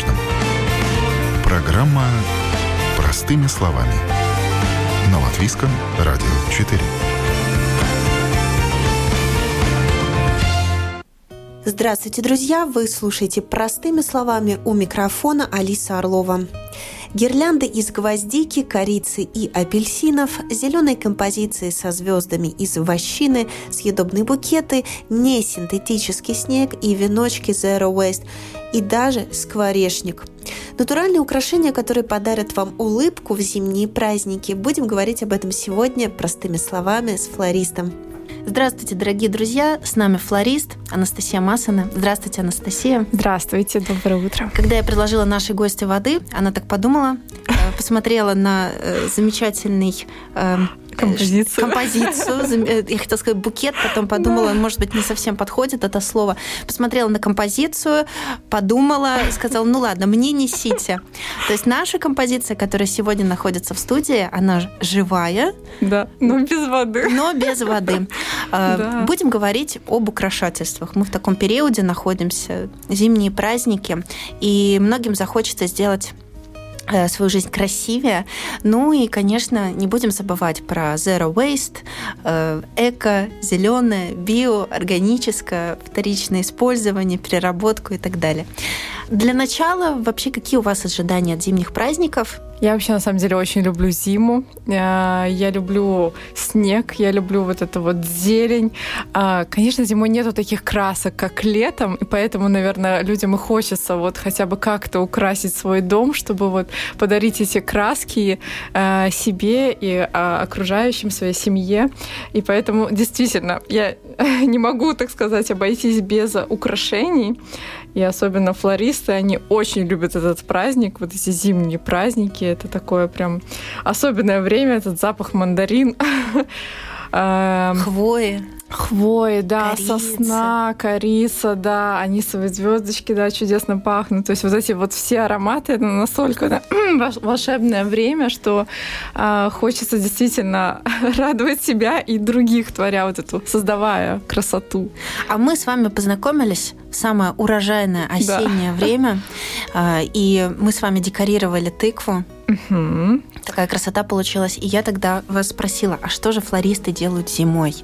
каждом. Программа «Простыми словами». На Латвийском радио 4. Здравствуйте, друзья! Вы слушаете «Простыми словами» у микрофона Алиса Орлова. Гирлянды из гвоздики, корицы и апельсинов, зеленой композиции со звездами из вощины, съедобные букеты, несинтетический снег и веночки Zero Waste и даже скворечник. Натуральные украшения, которые подарят вам улыбку в зимние праздники. Будем говорить об этом сегодня простыми словами с флористом. Здравствуйте, дорогие друзья! С нами флорист Анастасия Масана. Здравствуйте, Анастасия. Здравствуйте, доброе утро. Когда я предложила нашей гости воды, она так подумала, э, посмотрела на э, замечательный э, композицию. композицию. Э, я хотела сказать букет, потом подумала, может быть, не совсем подходит это слово. Посмотрела на композицию, подумала, сказала, ну ладно, мне несите. То есть наша композиция, которая сегодня находится в студии, она живая. Да, но без воды. Но без воды. А, да. Будем говорить об украшательствах. Мы в таком периоде находимся, зимние праздники, и многим захочется сделать Э, свою жизнь красивее. Ну и, конечно, не будем забывать про zero waste, э, эко, зеленое, био, органическое, вторичное использование, переработку и так далее. Для начала, вообще, какие у вас ожидания от зимних праздников? Я вообще, на самом деле, очень люблю зиму. Э, я люблю снег, я люблю вот эту вот зелень. А, конечно, зимой нету таких красок, как летом, и поэтому, наверное, людям и хочется вот хотя бы как-то украсить свой дом, чтобы вот подарить эти краски э, себе и а, окружающим, своей семье. И поэтому, действительно, я не могу, так сказать, обойтись без украшений. И особенно флористы, они очень любят этот праздник, вот эти зимние праздники. Это такое прям особенное время, этот запах мандарин. Хвои. Хвои, да, корица. сосна, корица, да, анисовые звездочки, да, чудесно пахнут. То есть вот эти вот все ароматы, это настолько да, волшебное время, что э, хочется действительно радовать себя и других, творя вот эту, создавая красоту. А мы с вами познакомились в самое урожайное осеннее да. время, э, и мы с вами декорировали тыкву. Угу. Такая красота получилась. И я тогда вас спросила, а что же флористы делают зимой?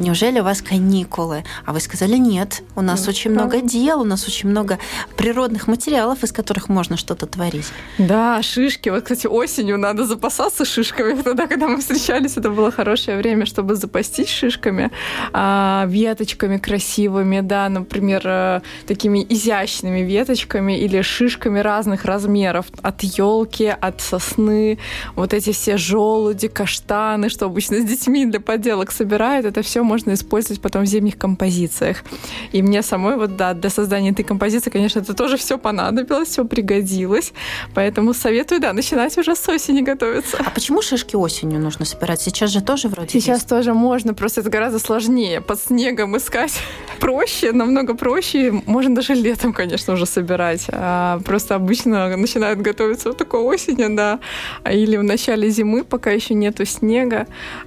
неужели у вас каникулы? А вы сказали, нет, у нас ну, очень да. много дел, у нас очень много природных материалов, из которых можно что-то творить. Да, шишки. Вот, кстати, осенью надо запасаться шишками. Тогда, когда мы встречались, это было хорошее время, чтобы запастись шишками, а, веточками красивыми, да, например, э, такими изящными веточками или шишками разных размеров. От елки, от сосны, вот эти все желуди, каштаны, что обычно с детьми для поделок собирают, это все можно использовать потом в зимних композициях. И мне самой вот, да, для создания этой композиции, конечно, это тоже все понадобилось, все пригодилось. Поэтому советую, да, начинать уже с осени готовиться. А почему шишки осенью нужно собирать? Сейчас же тоже вроде Сейчас есть. тоже можно, просто это гораздо сложнее. Под снегом искать проще, намного проще. Можно даже летом, конечно, уже собирать. А просто обычно начинают готовиться вот такой осенью, да. Или в начале зимы, пока еще нету снега.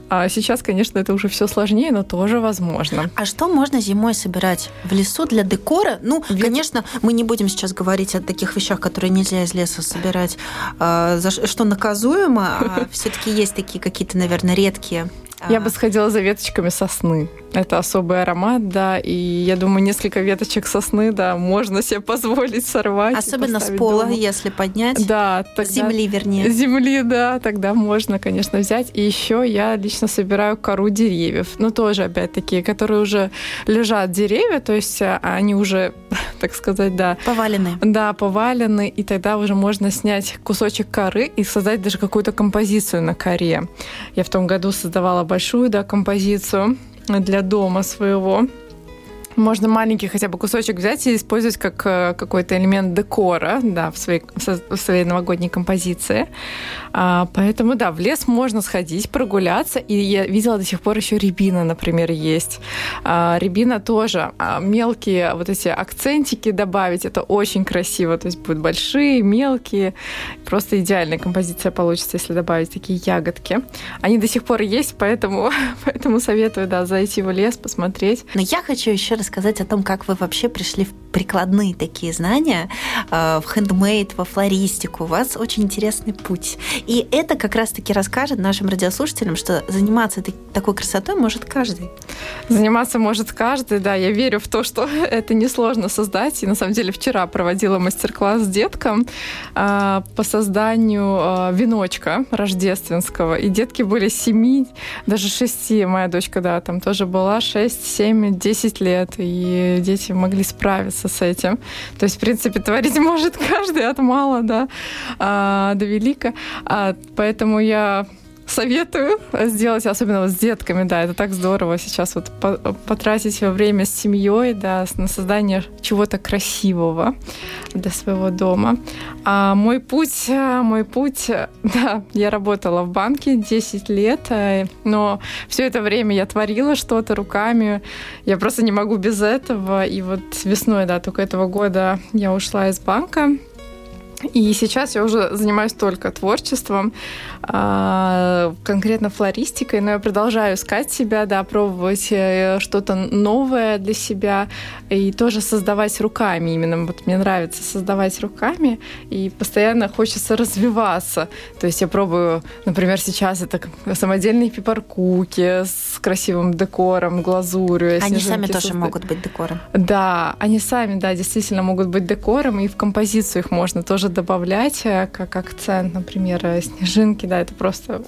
А сейчас, конечно, это уже все сложнее, но тоже возможно. А что можно зимой собирать в лесу для декора? Ну, Ведь... конечно, мы не будем сейчас говорить о таких вещах, которые нельзя из леса собирать, а, что наказуемо, а все-таки есть такие какие-то, наверное, редкие я бы сходила за веточками сосны. Это особый аромат, да, и я думаю, несколько веточек сосны, да, можно себе позволить сорвать. Особенно с пола, дома. если поднять. Да, тогда, земли, вернее. Земли, да, тогда можно, конечно, взять. И еще я лично собираю кору деревьев. Ну, тоже, опять-таки, которые уже лежат деревья, то есть а, они уже, так сказать, да. Повалены. Да, повалены, и тогда уже можно снять кусочек коры и создать даже какую-то композицию на коре. Я в том году создавала большую, да, композицию для дома своего. Можно маленький хотя бы кусочек взять и использовать как э, какой-то элемент декора да, в, своей, в своей новогодней композиции. А, поэтому, да, в лес можно сходить, прогуляться. И я видела до сих пор еще рябина, например, есть. А, рябина тоже. А, мелкие вот эти акцентики добавить, это очень красиво. То есть будут большие, мелкие. Просто идеальная композиция получится, если добавить такие ягодки. Они до сих пор есть, поэтому, поэтому советую, да, зайти в лес, посмотреть. Но я хочу еще рассказать о том, как вы вообще пришли в прикладные такие знания э, в хендмейд, во флористику. У вас очень интересный путь. И это как раз-таки расскажет нашим радиослушателям, что заниматься такой красотой может каждый. Заниматься может каждый, да. Я верю в то, что это несложно создать. И на самом деле вчера проводила мастер-класс с деткам э, по созданию э, веночка рождественского. И детки были 7, даже 6. Моя дочка, да, там тоже была 6, 7, 10 лет. И дети могли справиться с этим. То есть, в принципе, творить может каждый от мала да, а, до велика. А, поэтому я советую сделать, особенно вот с детками, да, это так здорово сейчас вот потратить время с семьей, да, на создание чего-то красивого для своего дома. А мой путь, мой путь, да, я работала в банке 10 лет, э, но все это время я творила что-то руками, я просто не могу без этого, и вот весной, да, только этого года я ушла из банка, и сейчас я уже занимаюсь только творчеством, а, конкретно флористикой, но я продолжаю искать себя, да, пробовать э, что-то новое для себя и тоже создавать руками. Именно вот мне нравится создавать руками, и постоянно хочется развиваться. То есть я пробую, например, сейчас это самодельные пипаркуки с красивым декором, глазурью. Они сами тоже созда... могут быть декором. Да, они сами, да, действительно могут быть декором, и в композицию их можно тоже добавлять э, как акцент, например, э, снежинки, да, это просто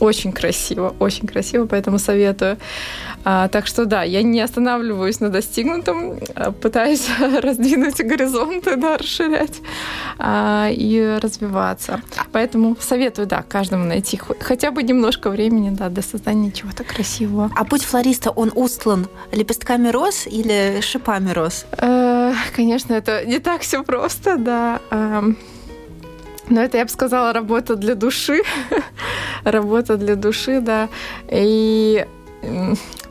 очень красиво, очень красиво, поэтому советую. А, так что да, я не останавливаюсь на достигнутом, а, пытаюсь раздвинуть горизонты, да, расширять а, и развиваться. Поэтому советую, да, каждому найти хотя бы немножко времени, да, для создания чего-то красивого. А путь флориста, он устлан лепестками роз или шипами роз? Конечно, это не так все просто, да. Но это, я бы сказала, работа для души. работа для души, да. И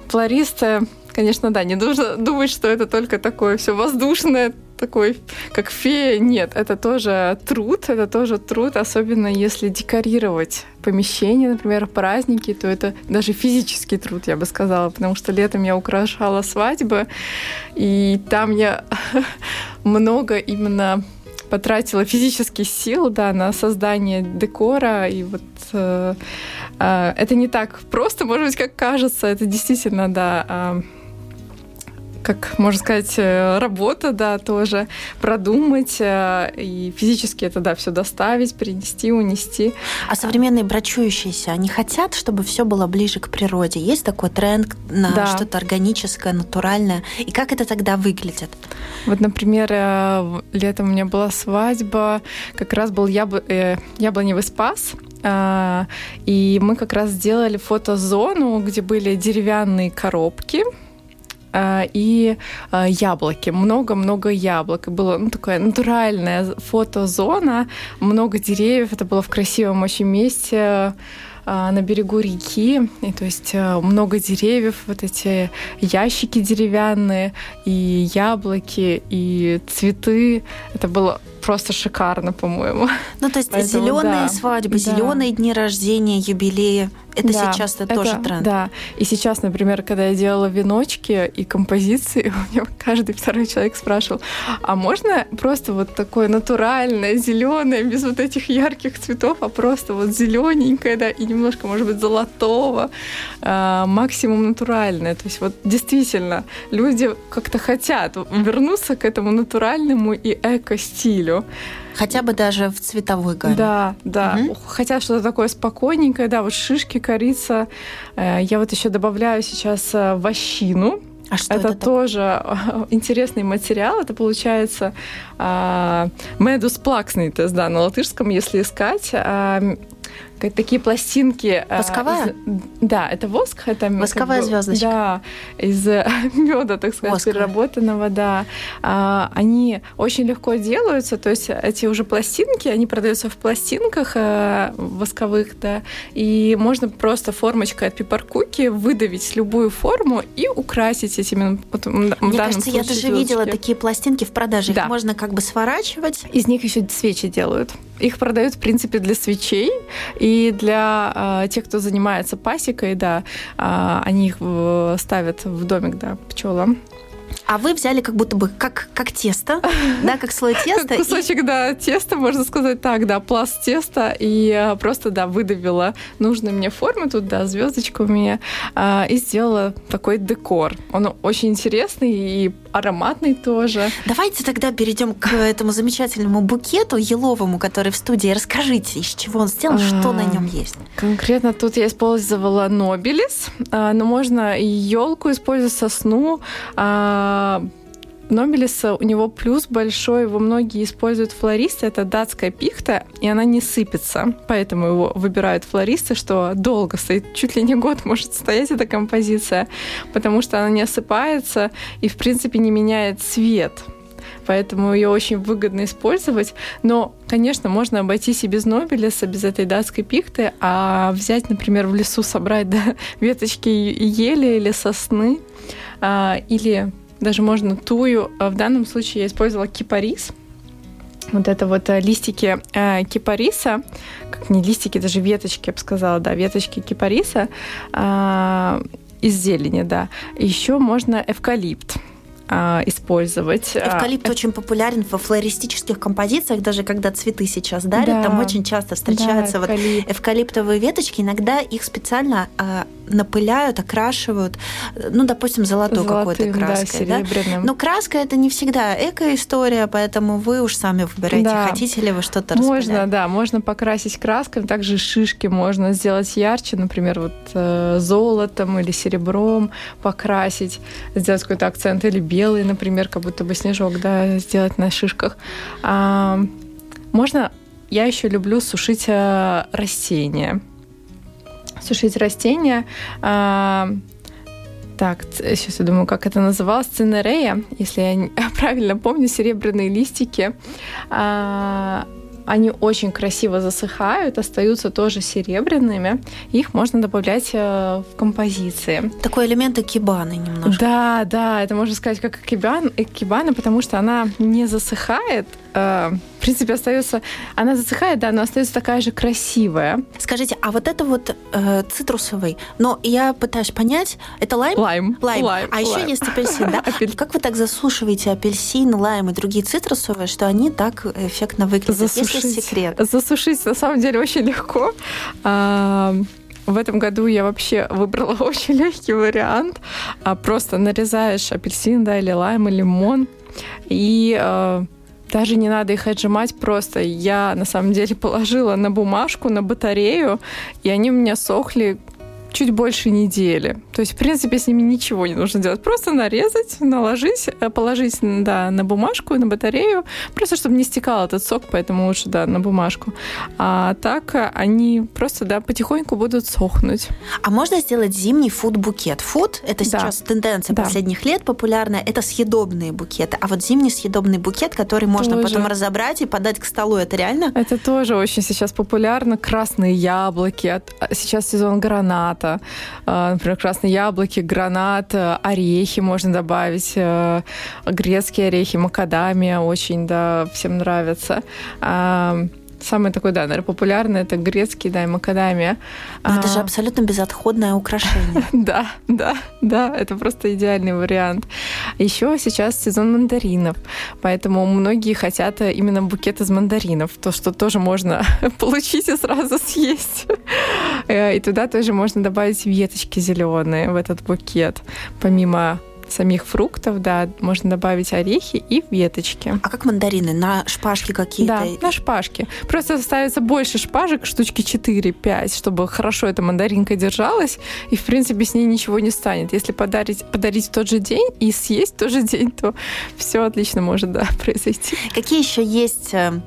флористы, конечно, да, не нужно думать, что это только такое все воздушное, такой, как фея. Нет, это тоже труд, это тоже труд, особенно если декорировать помещение, например, праздники, то это даже физический труд, я бы сказала, потому что летом я украшала свадьбы, и там я много именно потратила физических сил, да, на создание декора, и вот э, э, это не так просто, может быть, как кажется, это действительно, да, э, как можно сказать, э, работа, да, тоже продумать э, и физически это, да, все доставить, принести, унести. А современные брачующиеся, они хотят, чтобы все было ближе к природе? Есть такой тренд на да. что-то органическое, натуральное? И как это тогда выглядит? Вот, например, э, летом у меня была свадьба, как раз был ябл... яблоневый спас, и мы как раз сделали фотозону, где были деревянные коробки, а, и а, яблоки, много-много яблок. И была ну, такая натуральная фотозона, много деревьев, это было в красивом очень месте а, на берегу реки, и то есть много деревьев, вот эти ящики деревянные, и яблоки, и цветы. Это было просто шикарно, по-моему. Ну, то есть Поэтому, зеленые да, свадьбы, да. зеленые дни рождения, юбилеи. Это да, сейчас это тоже тренд. Да. И сейчас, например, когда я делала веночки и композиции, у меня каждый второй человек спрашивал, а можно просто вот такое натуральное, зеленое, без вот этих ярких цветов, а просто вот зелененькое, да, и немножко, может быть, золотого, э, максимум натуральное. То есть вот действительно люди как-то хотят вернуться к этому натуральному и эко-стилю. Хотя бы даже в цветовой гамме. Да, да. Угу. Хотя что-то такое спокойненькое, да, вот шишки, корица. Э, я вот еще добавляю сейчас э, вощину. А что это, это тоже интересный материал. Это получается медус плакснитес, да, на латышском, если искать. Такие пластинки. Э, Восковая? Из, да, это воск. Это Восковая как бы, звездочка. Да, из меда, так сказать, Восковая. переработанного, да. А, они очень легко делаются, то есть эти уже пластинки, они продаются в пластинках а, восковых, да, и можно просто формочкой от пипаркуки выдавить любую форму и украсить этими. Вот, Мне кажется, я даже звездочки. видела такие пластинки в продаже. Да. Их можно как бы сворачивать. Из них еще свечи делают. Их продают, в принципе, для свечей. И для э, тех, кто занимается пасекой, да, э, они их ставят в домик, да, пчелам. А вы взяли как будто бы как, как тесто, да, как слой теста. Кусочек, да, теста, можно сказать так, да, пласт теста. И э, просто, да, выдавила нужную мне форму, тут, да, звездочку у меня, а, и сделала такой декор. Он очень интересный и ароматный тоже. Давайте тогда перейдем к этому замечательному букету еловому, который в студии. Расскажите, из чего он сделан, что на нем есть? Конкретно тут я использовала нобелис, а, но можно елку использовать, сосну, а, Нобелиса у него плюс большой, его многие используют флористы, это датская пихта, и она не сыпется, поэтому его выбирают флористы, что долго стоит, чуть ли не год может стоять эта композиция, потому что она не осыпается и, в принципе, не меняет цвет поэтому ее очень выгодно использовать. Но, конечно, можно обойтись и без Нобелеса, без этой датской пихты, а взять, например, в лесу собрать да, веточки ели или сосны, а, или даже можно тую. А в данном случае я использовала кипарис. Вот это вот э, листики э, кипариса, как не листики, даже веточки, я бы сказала, да, веточки кипариса э, из зелени, да. Еще можно эвкалипт а, использовать. Эвкалипт а, очень популярен во флористических композициях, даже когда цветы сейчас дарят, да, там очень часто встречаются да, эвкалипт. вот эвкалиптовые веточки, иногда их специально напыляют, окрашивают, ну, допустим, золотой какой-то краской. Да, да? Но краска это не всегда эко-история, поэтому вы уж сами выбираете, да. хотите ли вы что-то Можно, да, можно покрасить краской, также шишки можно сделать ярче, например, вот э, золотом или серебром покрасить, сделать какой-то акцент или белый, например, как будто бы снежок, да, сделать на шишках. А, можно, я еще люблю сушить э, растения. Сушить растения. А, так, сейчас я думаю, как это называлось, цинерея, если я правильно помню, серебряные листики. А, они очень красиво засыхают, остаются тоже серебряными. Их можно добавлять э, в композиции. Такой элемент экибаны немножко. Да, да, это можно сказать как экибан, экибана, потому что она не засыхает, э, в принципе, остается, она засыхает, да, но остается такая же красивая. Скажите, а вот это вот э, цитрусовый, но я пытаюсь понять, это лайм? Лайм. Лайм. лайм а лайм. еще есть апельсин, да? Как вы так засушиваете апельсин, лайм и другие цитрусовые, что они так эффектно выглядят? Засушить, есть секрет? Засушить на самом деле очень легко. А, в этом году я вообще выбрала очень легкий вариант. А просто нарезаешь апельсин, да, или лайм, или лимон, и э, даже не надо их отжимать просто. Я на самом деле положила на бумажку, на батарею, и они у меня сохли чуть больше недели. То есть, в принципе, с ними ничего не нужно делать. Просто нарезать, наложить, э, положить да, на бумажку, на батарею, просто чтобы не стекал этот сок, поэтому лучше, да, на бумажку. А так они просто, да, потихоньку будут сохнуть. А можно сделать зимний фуд-букет? Фуд – это сейчас да. тенденция да. последних лет популярная, это съедобные букеты. А вот зимний съедобный букет, который можно тоже. потом разобрать и подать к столу, это реально? Это тоже очень сейчас популярно. Красные яблоки, а, сейчас сезон граната, а, например, красные яблоки, гранат, э, орехи можно добавить, э, грецкие орехи, макадамия очень, да, всем нравится. Самый такой, да, наверное, популярный это грецкий, да, и макадамия. Но это же а. абсолютно безотходное украшение. Да, да, да, это просто идеальный вариант. Еще сейчас сезон мандаринов, поэтому многие хотят именно букет из мандаринов, то, что тоже можно получить и сразу съесть. Э, и туда тоже можно добавить веточки зеленые в этот букет, помимо самих фруктов, да, можно добавить орехи и веточки. А как мандарины? На шпажки какие-то? Да, на шпажки. Просто ставится больше шпажек, штучки 4-5, чтобы хорошо эта мандаринка держалась, и, в принципе, с ней ничего не станет. Если подарить, подарить в тот же день и съесть в тот же день, то все отлично может, да, произойти. Какие еще есть э,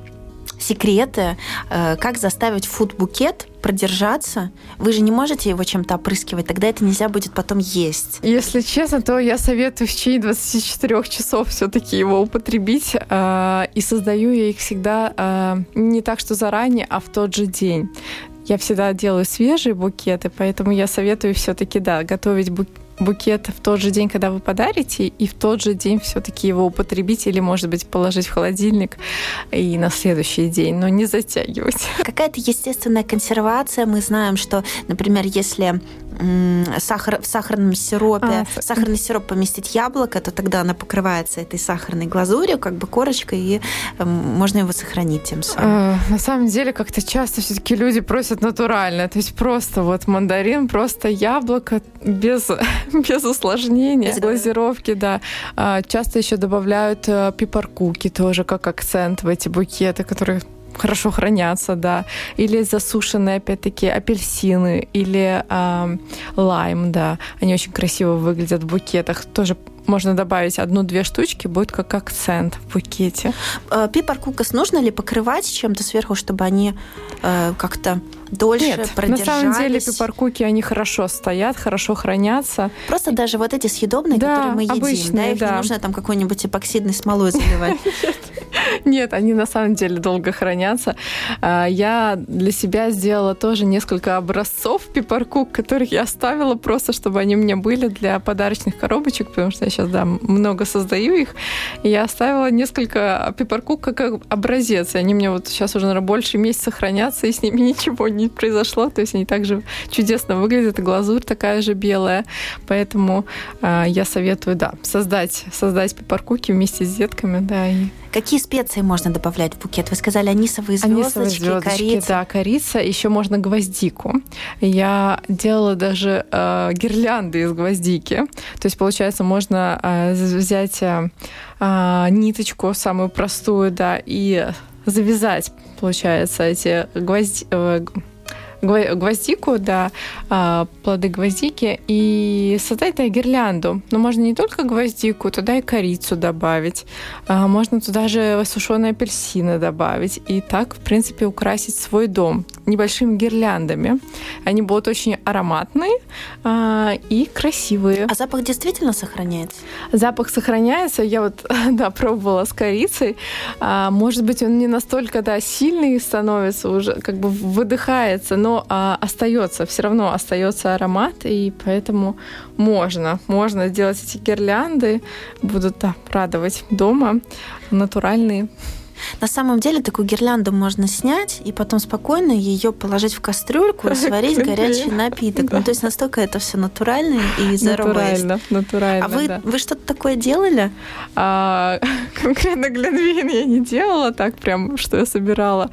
секреты, э, как заставить фуд-букет продержаться. Вы же не можете его чем-то опрыскивать, тогда это нельзя будет потом есть. Если честно, то я советую в течение 24 часов все-таки его употребить. Э, и создаю я их всегда э, не так, что заранее, а в тот же день. Я всегда делаю свежие букеты, поэтому я советую все-таки, да, готовить букет букет в тот же день, когда вы подарите, и в тот же день все-таки его употребить или, может быть, положить в холодильник и на следующий день, но не затягивать. Какая-то естественная консервация. Мы знаем, что, например, если сахар, в сахарном сиропе, а, сахарный сироп поместить яблоко, то тогда она покрывается этой сахарной глазурью, как бы корочкой, и эм, можно его сохранить тем самым. А, на самом деле, как-то часто все-таки люди просят натурально, то есть просто вот мандарин, просто яблоко без, без усложнения, без глазировки, да. А, часто еще добавляют э, пипаркуки тоже как акцент в эти букеты, которые хорошо хранятся, да, или засушенные, опять-таки, апельсины, или э, лайм, да, они очень красиво выглядят в букетах, тоже можно добавить одну-две штучки, будет как акцент в букете. Э, пипар кукас нужно ли покрывать чем-то сверху, чтобы они э, как-то дольше Нет, продержались? на самом деле пипаркуки, они хорошо стоят, хорошо хранятся. Просто даже вот эти съедобные, да, которые мы едим, обычные, да, их да. не нужно там какой-нибудь эпоксидной смолой заливать. Нет, они на самом деле долго хранятся. А, я для себя сделала тоже несколько образцов пипаркук, которых я оставила просто, чтобы они у меня были для подарочных коробочек, потому что я сейчас, да, много создаю их. Я оставила несколько пипаркук как образец. И они мне вот сейчас уже, наверное, больше месяца хранятся, и с ними ничего не произошло. То есть они также чудесно выглядят, и глазурь такая же белая. Поэтому э, я советую, да, создать, создать пипаркуки вместе с детками, да, и Какие специи можно добавлять в букет? Вы сказали анисовые звездочки, анисовые звездочки корица. Да, корица. Еще можно гвоздику. Я делала даже э, гирлянды из гвоздики. То есть, получается, можно э, взять э, э, ниточку самую простую, да, и завязать, получается, эти гвозди э, гвоздику, да, а, плоды гвоздики, и создать да, гирлянду. Но можно не только гвоздику, туда и корицу добавить. А, можно туда же сушеные апельсины добавить. И так, в принципе, украсить свой дом небольшими гирляндами. Они будут очень ароматные а, и красивые. А запах действительно сохраняется? Запах сохраняется. Я вот, да, пробовала с корицей. Может быть, он не настолько, да, сильный становится уже, как бы выдыхается, но но а, остается, все равно остается аромат, и поэтому можно, можно сделать эти гирлянды, будут да, радовать дома, натуральные. На самом деле такую гирлянду можно снять и потом спокойно ее положить в кастрюльку и сварить горячий напиток. Ну, то есть настолько это все натурально и Натурально, натурально, А вы, вы что-то такое делали? А, конкретно глинвейн я не делала так прям, что я собирала.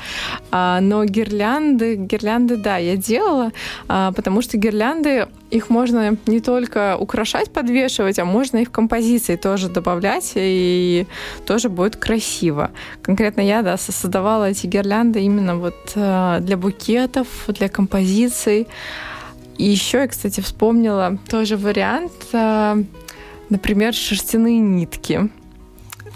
А, но гирлянды, гирлянды, да, я делала, а, потому что гирлянды их можно не только украшать, подвешивать, а можно их в композиции тоже добавлять, и тоже будет красиво. Конкретно я, да, создавала эти гирлянды именно вот э, для букетов, для композиций. И еще я, кстати, вспомнила тоже вариант, э, например, шерстяные нитки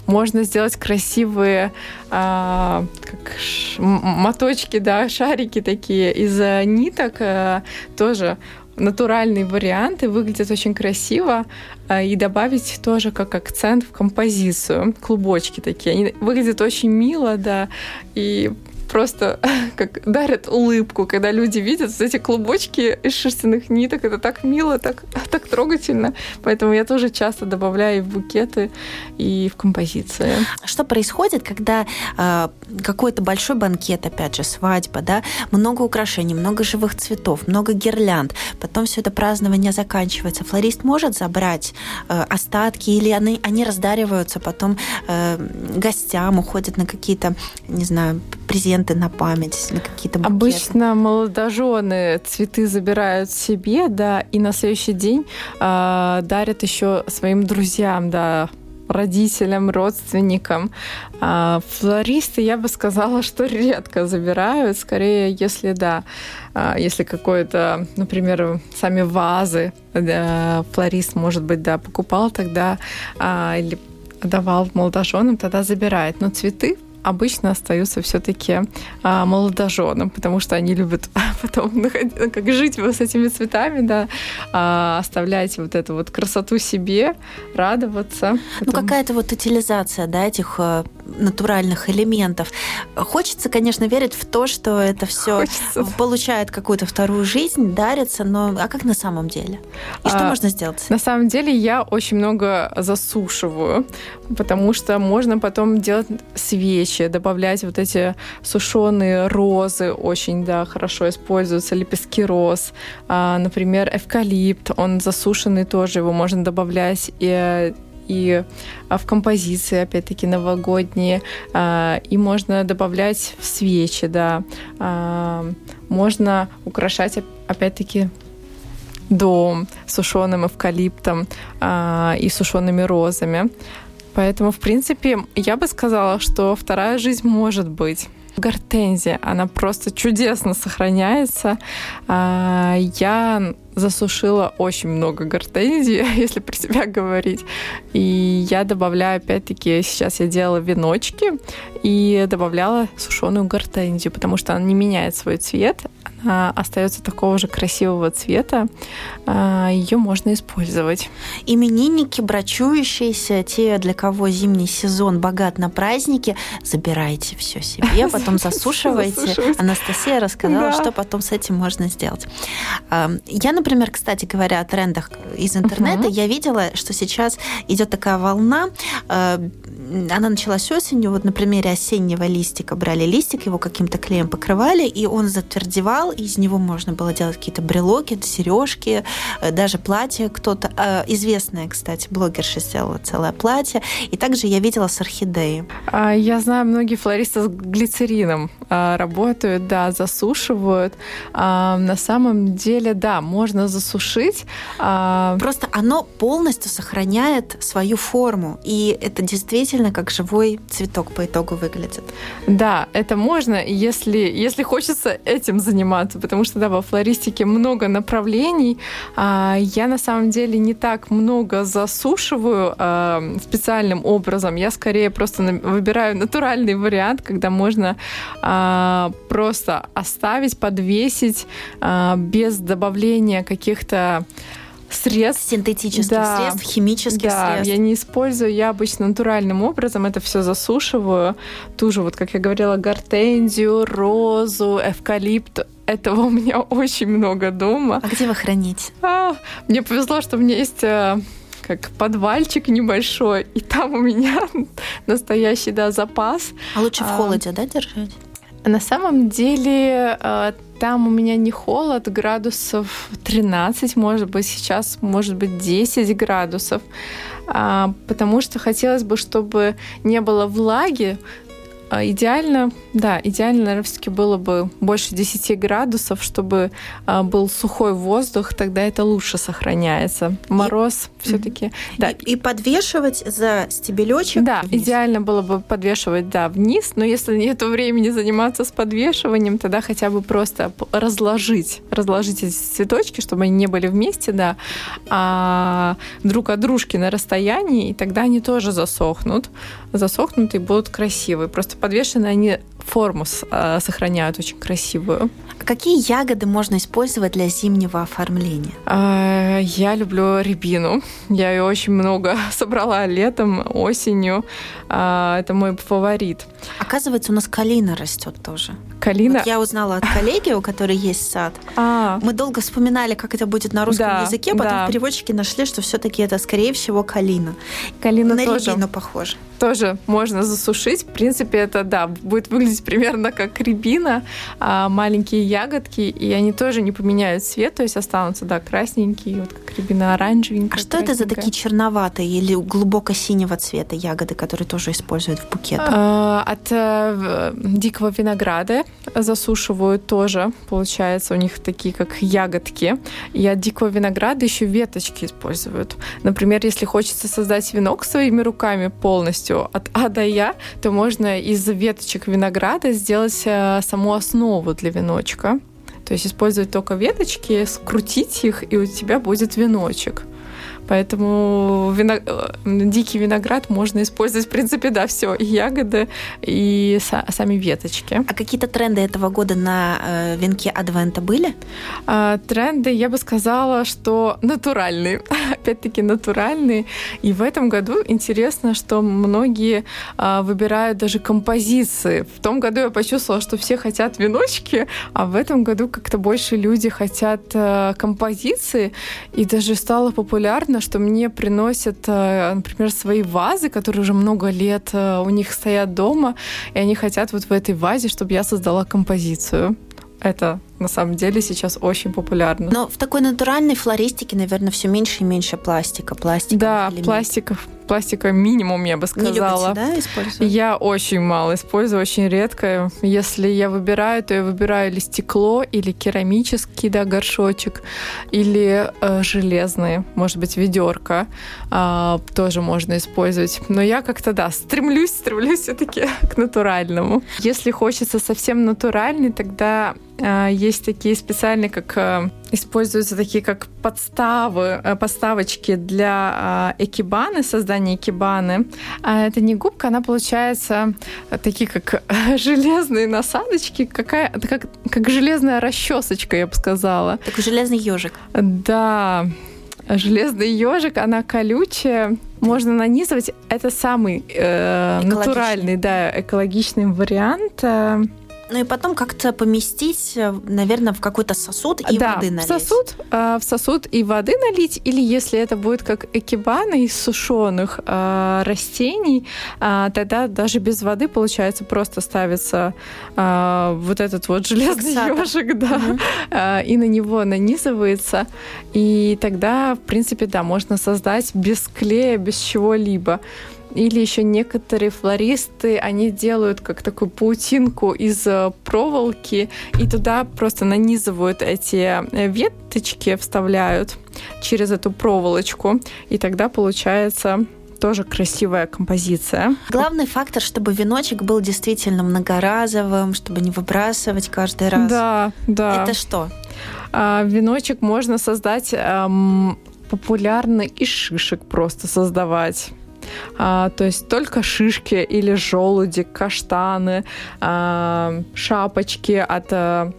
можно сделать красивые а, как ш, моточки, да, шарики такие из ниток, а, тоже натуральные варианты, выглядят очень красиво, а, и добавить тоже как акцент в композицию. Клубочки такие. Они выглядят очень мило, да, и просто как дарят улыбку, когда люди видят эти клубочки из шерстяных ниток. Это так мило, так, так трогательно. Поэтому я тоже часто добавляю в букеты и в композиции. Что происходит, когда э, какой-то большой банкет, опять же, свадьба, да, много украшений, много живых цветов, много гирлянд, потом все это празднование заканчивается. Флорист может забрать э, остатки или они, они раздариваются потом э, гостям, уходят на какие-то, не знаю, презенты на память, на какие-то букеты? Обычно молодожены цветы забирают себе, да, и на следующий день э, дарят еще своим друзьям, да, родителям, родственникам. А флористы, я бы сказала, что редко забирают. Скорее, если да, а, если какое-то, например, сами вазы да, флорист, может быть, да, покупал тогда а, или давал молодоженам, тогда забирает. Но цветы обычно остаются все-таки а, молодоженам, потому что они любят потом ну, как жить с этими цветами, да, а, оставлять вот эту вот красоту себе, радоваться. Ну, потом... Какая-то вот утилизация, да, этих э, натуральных элементов. Хочется, конечно, верить в то, что это все получает какую-то вторую жизнь, дарится, но а как на самом деле? И а, что можно сделать? На самом деле я очень много засушиваю, потому что можно потом делать свечи, добавлять вот эти сушеные розы, очень, да, хорошо используются, лепестки роз. А, например, эвкалипт, он засушенный тоже, его можно добавлять и и а, в композиции, опять-таки, новогодние. А, и можно добавлять в свечи, да. А, можно украшать, опять-таки, дом сушеным эвкалиптом и сушеными розами. Поэтому, в принципе, я бы сказала, что вторая жизнь может быть. Гортензия, она просто чудесно сохраняется. Я засушила очень много гортензии, если про себя говорить. И я добавляю, опять-таки, сейчас я делала веночки и добавляла сушеную гортензию, потому что она не меняет свой цвет, остается такого же красивого цвета, а, ее можно использовать. Именинники, брачующиеся, те, для кого зимний сезон богат на праздники, забирайте все себе, потом засушивайте. Анастасия рассказала, что потом с этим можно сделать. Я, например, кстати говоря, о трендах из интернета, я видела, что сейчас идет такая волна, а, она началась осенью, вот на примере осеннего листика брали листик, его каким-то клеем покрывали, и он затвердевал, из него можно было делать какие-то брелоки, сережки, э, даже платье кто-то. Э, известная, кстати, блогерша сделала целое платье. И также я видела с орхидеей. А, я знаю, многие флористы с глицерином а, работают, да, засушивают. А, на самом деле, да, можно засушить. Просто оно полностью сохраняет свою форму. И это действительно как живой цветок по итогу выглядит. Да, это можно, если, если хочется этим заниматься, потому что, да, во флористике много направлений. А, я на самом деле не так много засушиваю а, специальным образом. Я скорее просто выбираю натуральный вариант, когда можно а, просто оставить, подвесить без добавления каких-то средств. Синтетических да, средств, химических да, средств. я не использую, я обычно натуральным образом это все засушиваю. Ту же, вот как я говорила, гортензию, розу, эвкалипт. Этого у меня очень много дома. А где вы храните? А, мне повезло, что у меня есть э, как подвальчик небольшой, и там у меня настоящий, да, запас. А лучше в а, холоде, да, держать? На самом деле э, там у меня не холод, градусов 13, может быть, сейчас может быть 10 градусов, а, потому что хотелось бы, чтобы не было влаги, идеально, да, идеально, наверное, все-таки было бы больше 10 градусов, чтобы а, был сухой воздух, тогда это лучше сохраняется. Мороз и, все-таки. Mm-hmm. Да. И, и подвешивать за стебелечек. Да, вниз. идеально было бы подвешивать, да, вниз, но если нет времени заниматься с подвешиванием, тогда хотя бы просто разложить, разложить эти цветочки, чтобы они не были вместе, да, а друг от дружки на расстоянии, и тогда они тоже засохнут, засохнут и будут красивые. Просто подвешены они форму э, сохраняют очень красивую. Какие ягоды можно использовать для зимнего оформления? А, я люблю рябину. Я ее очень много собрала летом, осенью. А, это мой фаворит. Оказывается, у нас калина растет тоже. Калина? Вот я узнала от коллеги, у которой есть сад. А. Мы долго вспоминали, как это будет на русском да, языке, потом да. переводчики нашли, что все-таки это, скорее всего, калина. Калина на тоже. рябину похоже. Тоже можно засушить. В принципе, это, да, будет выглядеть примерно как рябина, а маленькие ягодки, и они тоже не поменяют цвет, то есть останутся, да, красненькие, вот как рябина оранжевенькая. А что это за такие черноватые или глубоко синего цвета ягоды, которые тоже используют в букетах? От э, дикого винограда засушивают тоже, получается, у них такие как ягодки. И от дикого винограда еще веточки используют. Например, если хочется создать венок своими руками полностью от А до Я, то можно из веточек винограда сделать э, саму основу для веночка. То есть использовать только веточки, скрутить их, и у тебя будет веночек. Поэтому виног... Э, дикий виноград можно использовать, в принципе, да, все, и ягоды, и сами веточки. А какие-то тренды этого года на э, венке Адвента были? А, тренды, я бы сказала, что натуральные. Опять-таки натуральные. И в этом году интересно, что многие а, выбирают даже композиции. В том году я почувствовала, что все хотят веночки, а в этом году как-то больше люди хотят а, композиции. И даже стало популярно, что мне приносят, а, например, свои вазы, которые уже много лет а, у них стоят дома, и они хотят вот в этой вазе, чтобы я создала композицию. Это на самом деле сейчас очень популярно. Но в такой натуральной флористике, наверное, все меньше и меньше пластика. Пластика. Да, пластиков, пластика минимум, я бы сказала. Не любите, да, использовать? Я очень мало использую, очень редко. Если я выбираю, то я выбираю или стекло, или керамический, да, горшочек, или э, железные, может быть, ведерко э, тоже можно использовать. Но я как-то, да, стремлюсь, стремлюсь все-таки к натуральному. Если хочется совсем натуральный, тогда есть такие специальные, как э, используются такие как подставы, э, подставочки для э, экибаны, создания экибаны. А это не губка, она получается такие как железные насадочки, какая, как, как железная расчесочка, я бы сказала. Такой железный ежик. Да, железный ежик, она колючая, можно нанизывать. Это самый э, натуральный, да, экологичный вариант. Ну и потом как-то поместить, э, наверное, в какой-то сосуд и да, воды налить. В сосуд, э, в сосуд и воды налить, или если это будет как экибаны из сушеных э, растений, э, тогда даже без воды, получается, просто ставится э, вот этот вот железный ежик, да, угу. э, и на него нанизывается, и тогда, в принципе, да, можно создать без клея, без чего-либо. Или еще некоторые флористы, они делают как такую паутинку из э, проволоки и туда просто нанизывают эти э, веточки, вставляют через эту проволочку, и тогда получается тоже красивая композиция. Glавный фактор, чтобы веночек был действительно многоразовым, чтобы не выбрасывать каждый раз. Да, да. Это что? А, веночек можно создать эм, популярно из шишек просто создавать а, то есть только шишки или желуди, каштаны, а, шапочки от а,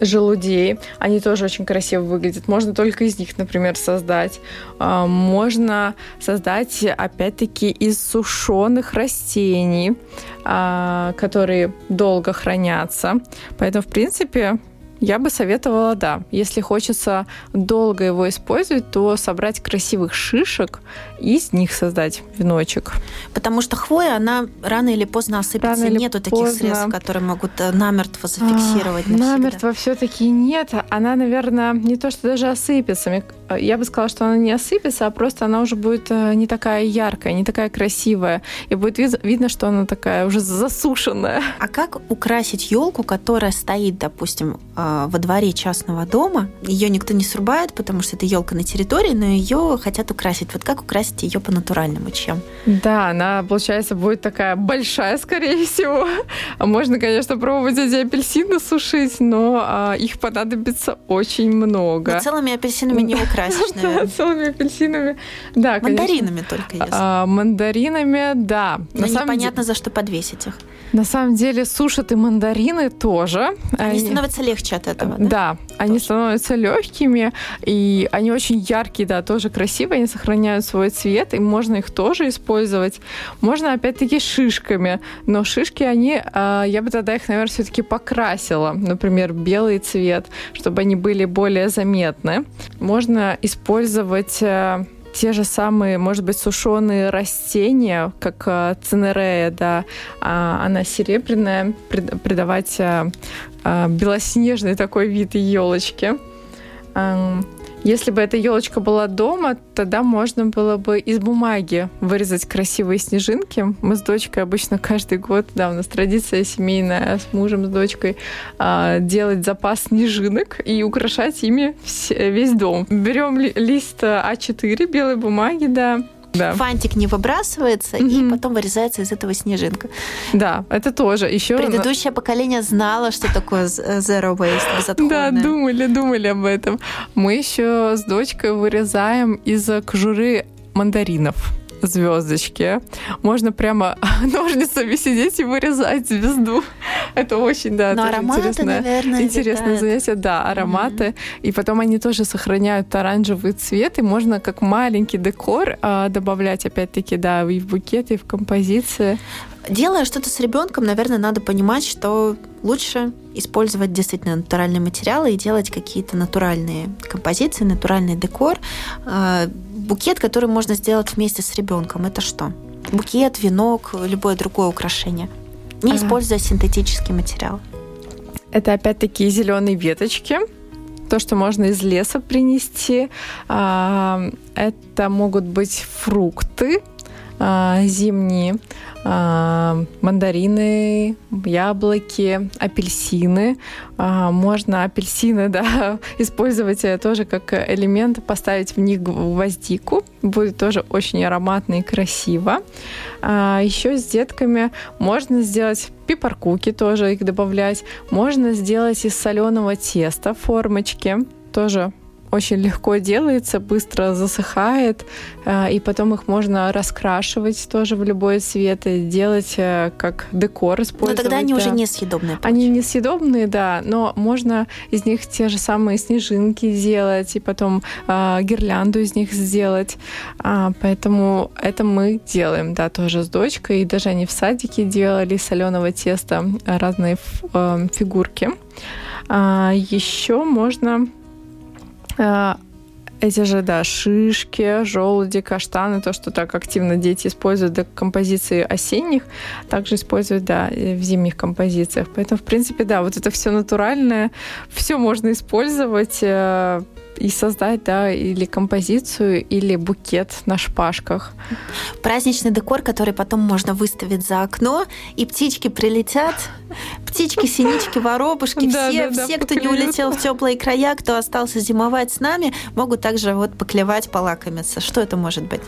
желудей. Они тоже очень красиво выглядят. Можно только из них, например, создать. А, можно создать, опять-таки, из сушеных растений, а, которые долго хранятся. Поэтому, в принципе, я бы советовала, да, если хочется долго его использовать, то собрать красивых шишек и из них создать веночек. Потому что хвоя, она рано или поздно осыпется. Рано Нету таких поздно. средств, которые могут э, намертво зафиксировать а, Намертво все-таки нет. Она, наверное, не то, что даже осыпется. Я бы сказала, что она не осыпется, а просто она уже будет э, не такая яркая, не такая красивая. И будет видно, что она такая уже засушенная. А как украсить елку, которая стоит, допустим, э, во дворе частного дома. Ее никто не срубает, потому что это елка на территории, но ее хотят украсить. Вот как украсить ее по-натуральному? Чем? Да, она, получается, будет такая большая, скорее всего. А можно, конечно, пробовать эти апельсины сушить, но а, их понадобится очень много. Но целыми апельсинами не украсишь, наверное. целыми апельсинами, да, Мандаринами только, если. А, мандаринами, да. Но непонятно, за что подвесить их. На самом деле сушат и мандарины тоже. Они, они становятся легче от этого, да? Да, они становятся легкими, и они очень яркие, да, тоже красивые, они сохраняют свой цвет, и можно их тоже использовать. Можно, опять-таки, шишками, но шишки, они, а, я бы тогда их, наверное, все-таки покрасила, например, белый цвет, чтобы они были более заметны. Можно использовать э, те же самые, может быть, сушеные растения, как э, цинерея, да, а, она серебряная, придавать э, белоснежный такой вид елочки. Если бы эта елочка была дома, тогда можно было бы из бумаги вырезать красивые снежинки. Мы с дочкой обычно каждый год, да, у нас традиция семейная с мужем, с дочкой, а, делать запас снежинок и украшать ими весь дом. Берем лист А4 белой бумаги, да, да. фантик не выбрасывается, mm-hmm. и потом вырезается из этого снежинка. Да, это тоже. Еще Предыдущее поколение знало, что такое zero waste, безотходное. Да, думали, думали об этом. Мы еще с дочкой вырезаем из кожуры мандаринов звездочки. Можно прямо ножницами сидеть и вырезать звезду. Это очень, да, Но ароматы, интересное, наверное, интересное занятие. Да, ароматы. Mm-hmm. И потом они тоже сохраняют оранжевый цвет, и можно как маленький декор а, добавлять, опять-таки, да, и в букеты, и в композиции. Делая что-то с ребенком, наверное, надо понимать, что лучше использовать действительно натуральные материалы и делать какие-то натуральные композиции, натуральный декор. Букет, который можно сделать вместе с ребенком, это что? Букет, венок, любое другое украшение, не используя синтетический материал. Это опять-таки зеленые веточки, то, что можно из леса принести. А, это могут быть фрукты зимние, а, мандарины, яблоки, апельсины. А, можно апельсины да, использовать э, тоже как элемент, поставить в них гвоздику. Будет тоже очень ароматно и красиво. А, Еще с детками можно сделать пипаркуки, тоже их добавлять. Можно сделать из соленого теста формочки. Тоже очень легко делается, быстро засыхает, э, и потом их можно раскрашивать тоже в любой цвет и делать э, как декор использовать. Но тогда они да. уже несъедобные. Они несъедобные, да, но можно из них те же самые снежинки сделать и потом э, гирлянду из них сделать. А, поэтому это мы делаем, да, тоже с дочкой. И даже они в садике делали соленого теста разные э, фигурки. А, еще можно эти же, да, шишки, желуди, каштаны, то, что так активно дети используют для композиции осенних, также используют, да, в зимних композициях. Поэтому, в принципе, да, вот это все натуральное, все можно использовать э, и создать, да, или композицию, или букет на шпажках. Праздничный декор, который потом можно выставить за окно, и птички прилетят, птички, синички, воробушки, все, все, кто не улетел в теплые края, кто остался зимовать с нами, могут также вот поклевать, полакомиться. Что это может быть?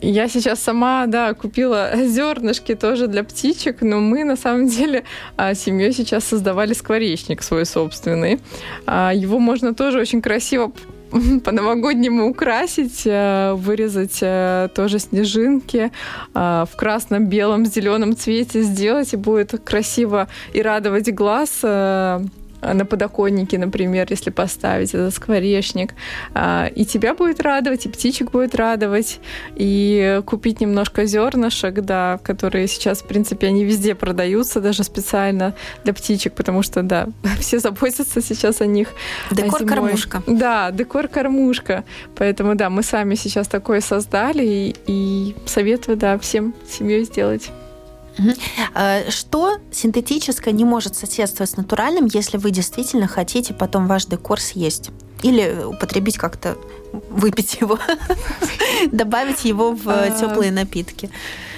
Я сейчас сама, да, купила зернышки тоже для птичек, но мы на самом деле а, семьей сейчас создавали скворечник свой собственный. А, его можно тоже очень красиво по-новогоднему украсить, э, вырезать э, тоже снежинки а, в красном, белом, зеленом цвете сделать, и будет красиво и радовать глаз э, на подоконнике, например, если поставить этот скворечник. А, и тебя будет радовать, и птичек будет радовать, и купить немножко зернышек, да, которые сейчас, в принципе, они везде продаются, даже специально для птичек, потому что, да, все заботятся сейчас о них. Декор-кормушка. Да, декор-кормушка. Поэтому, да, мы сами сейчас такое создали, и, и советую, да, всем семьей сделать. Э, что синтетическое не может соседствовать с натуральным, если вы действительно хотите потом ваш декор съесть? Или употребить как-то, выпить его, добавить его в а. теплые напитки?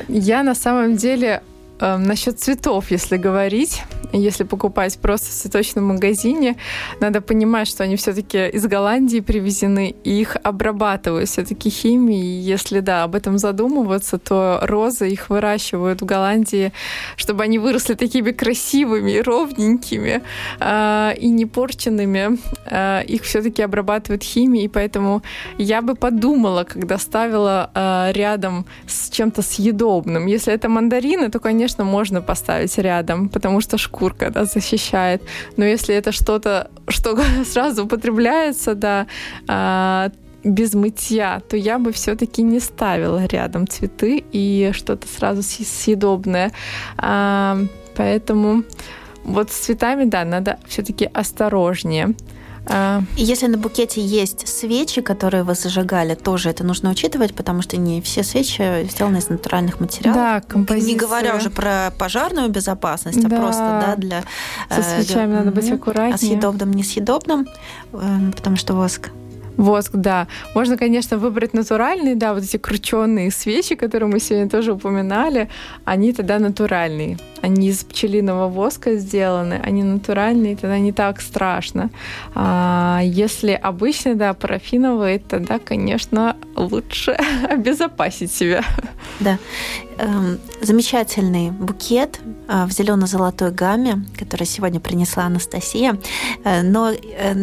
Я на самом деле э, насчет цветов, если говорить, если покупать просто в цветочном магазине, надо понимать, что они все-таки из Голландии привезены, и их обрабатывают все-таки химией. Если, да, об этом задумываться, то розы их выращивают в Голландии, чтобы они выросли такими красивыми, ровненькими э, и не порченными. Э, их все-таки обрабатывают химией, и поэтому я бы подумала, когда ставила э, рядом с чем-то съедобным. Если это мандарины, то, конечно, можно поставить рядом, потому что шкура шкурка, да, защищает. Но если это что-то, что сразу употребляется, да, а, без мытья, то я бы все-таки не ставила рядом цветы и что-то сразу съедобное. А, поэтому вот с цветами, да, надо все-таки осторожнее. А... Если на букете есть свечи, которые вы зажигали, тоже это нужно учитывать, потому что не все свечи сделаны из натуральных материалов. Да, композиция. Не говоря уже про пожарную безопасность, да. а просто да, для... Со э, свечами для... надо быть аккуратнее. А съедобным, несъедобным, эм, потому что воск Воск, да. Можно, конечно, выбрать натуральные, да, вот эти крученные свечи, которые мы сегодня тоже упоминали, они тогда натуральные. Они из пчелиного воска сделаны, они натуральные, тогда не так страшно. А если обычный, да, парафиновый, тогда, конечно, лучше обезопасить себя. Да. Эм, замечательный букет э, в зелено-золотой гамме, который сегодня принесла Анастасия. Э, но э,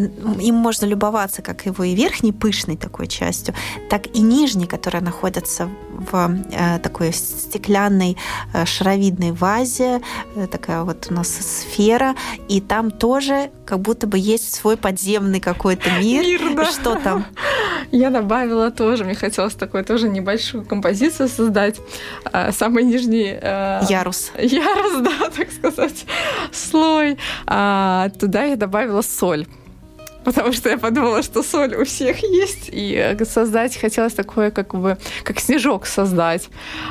им можно любоваться как его и верхней пышной такой частью, так и нижней, которая находится в такой стеклянной шаровидной вазе, такая вот у нас сфера, и там тоже как будто бы есть свой подземный какой-то мир. мир да. Что там? Я добавила тоже, мне хотелось такую тоже небольшую композицию создать. Самый нижний... Э, ярус. Ярус, да, так сказать, слой. А, туда я добавила соль потому что я подумала, что соль у всех есть, и э, создать хотелось такое, как бы, как снежок создать.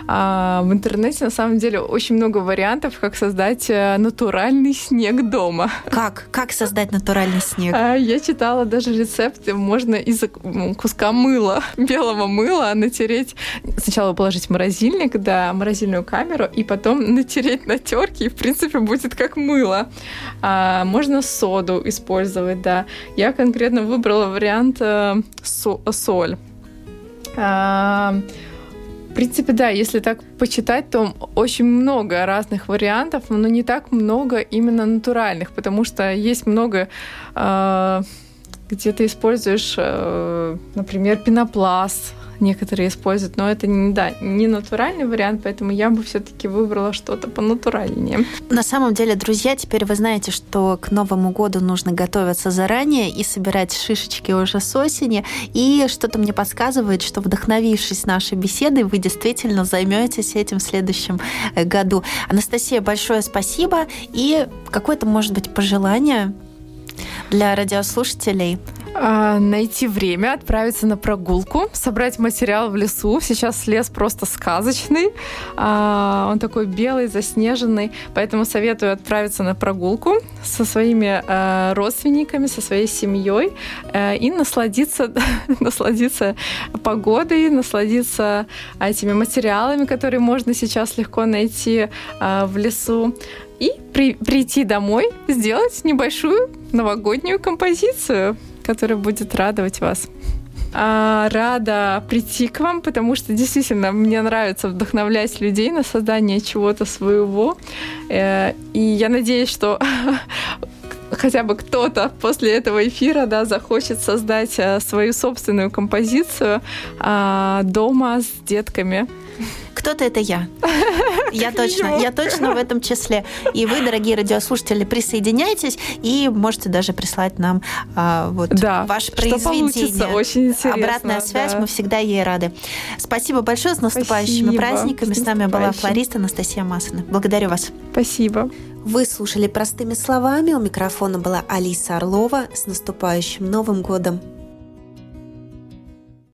А в интернете, на самом деле, очень много вариантов, как создать э, натуральный снег дома. Как? Как создать натуральный снег? А, я читала даже рецепт, можно из куска мыла, белого мыла, натереть, сначала положить в морозильник, да, морозильную камеру, и потом натереть на терке, и, в принципе, будет как мыло. А, можно соду использовать, да. Я я конкретно выбрала вариант э, соль. А, в принципе, да, если так почитать, то очень много разных вариантов, но не так много именно натуральных, потому что есть много, э, где ты используешь, э, например, пенопласт, некоторые используют, но это да, не натуральный вариант, поэтому я бы все-таки выбрала что-то понатуральнее. На самом деле, друзья, теперь вы знаете, что к Новому году нужно готовиться заранее и собирать шишечки уже с осени. И что-то мне подсказывает, что вдохновившись нашей беседой, вы действительно займетесь этим в следующем э, году. Анастасия, большое спасибо. И какое-то, может быть, пожелание для радиослушателей? А, найти время, отправиться на прогулку, собрать материал в лесу. Сейчас лес просто сказочный. А, он такой белый, заснеженный. Поэтому советую отправиться на прогулку со своими а, родственниками, со своей семьей и насладиться, насладиться погодой, насладиться этими материалами, которые можно сейчас легко найти в лесу и при, прийти домой, сделать небольшую новогоднюю композицию которая будет радовать вас. А, рада прийти к вам, потому что действительно мне нравится вдохновлять людей на создание чего-то своего. Э, и я надеюсь, что хотя бы кто-то после этого эфира да, захочет создать э, свою собственную композицию а, дома с детками. Кто-то это я. Я точно, я точно в этом числе. И вы, дорогие радиослушатели, присоединяйтесь и можете даже прислать нам а, вот да, ваше произведение. Очень интересно. Обратная связь, да. мы всегда ей рады. Спасибо большое с наступающими Спасибо. праздниками. С, с нами была флорист Анастасия Масана. Благодарю вас. Спасибо. Вы слушали простыми словами. У микрофона была Алиса Орлова. С наступающим Новым годом!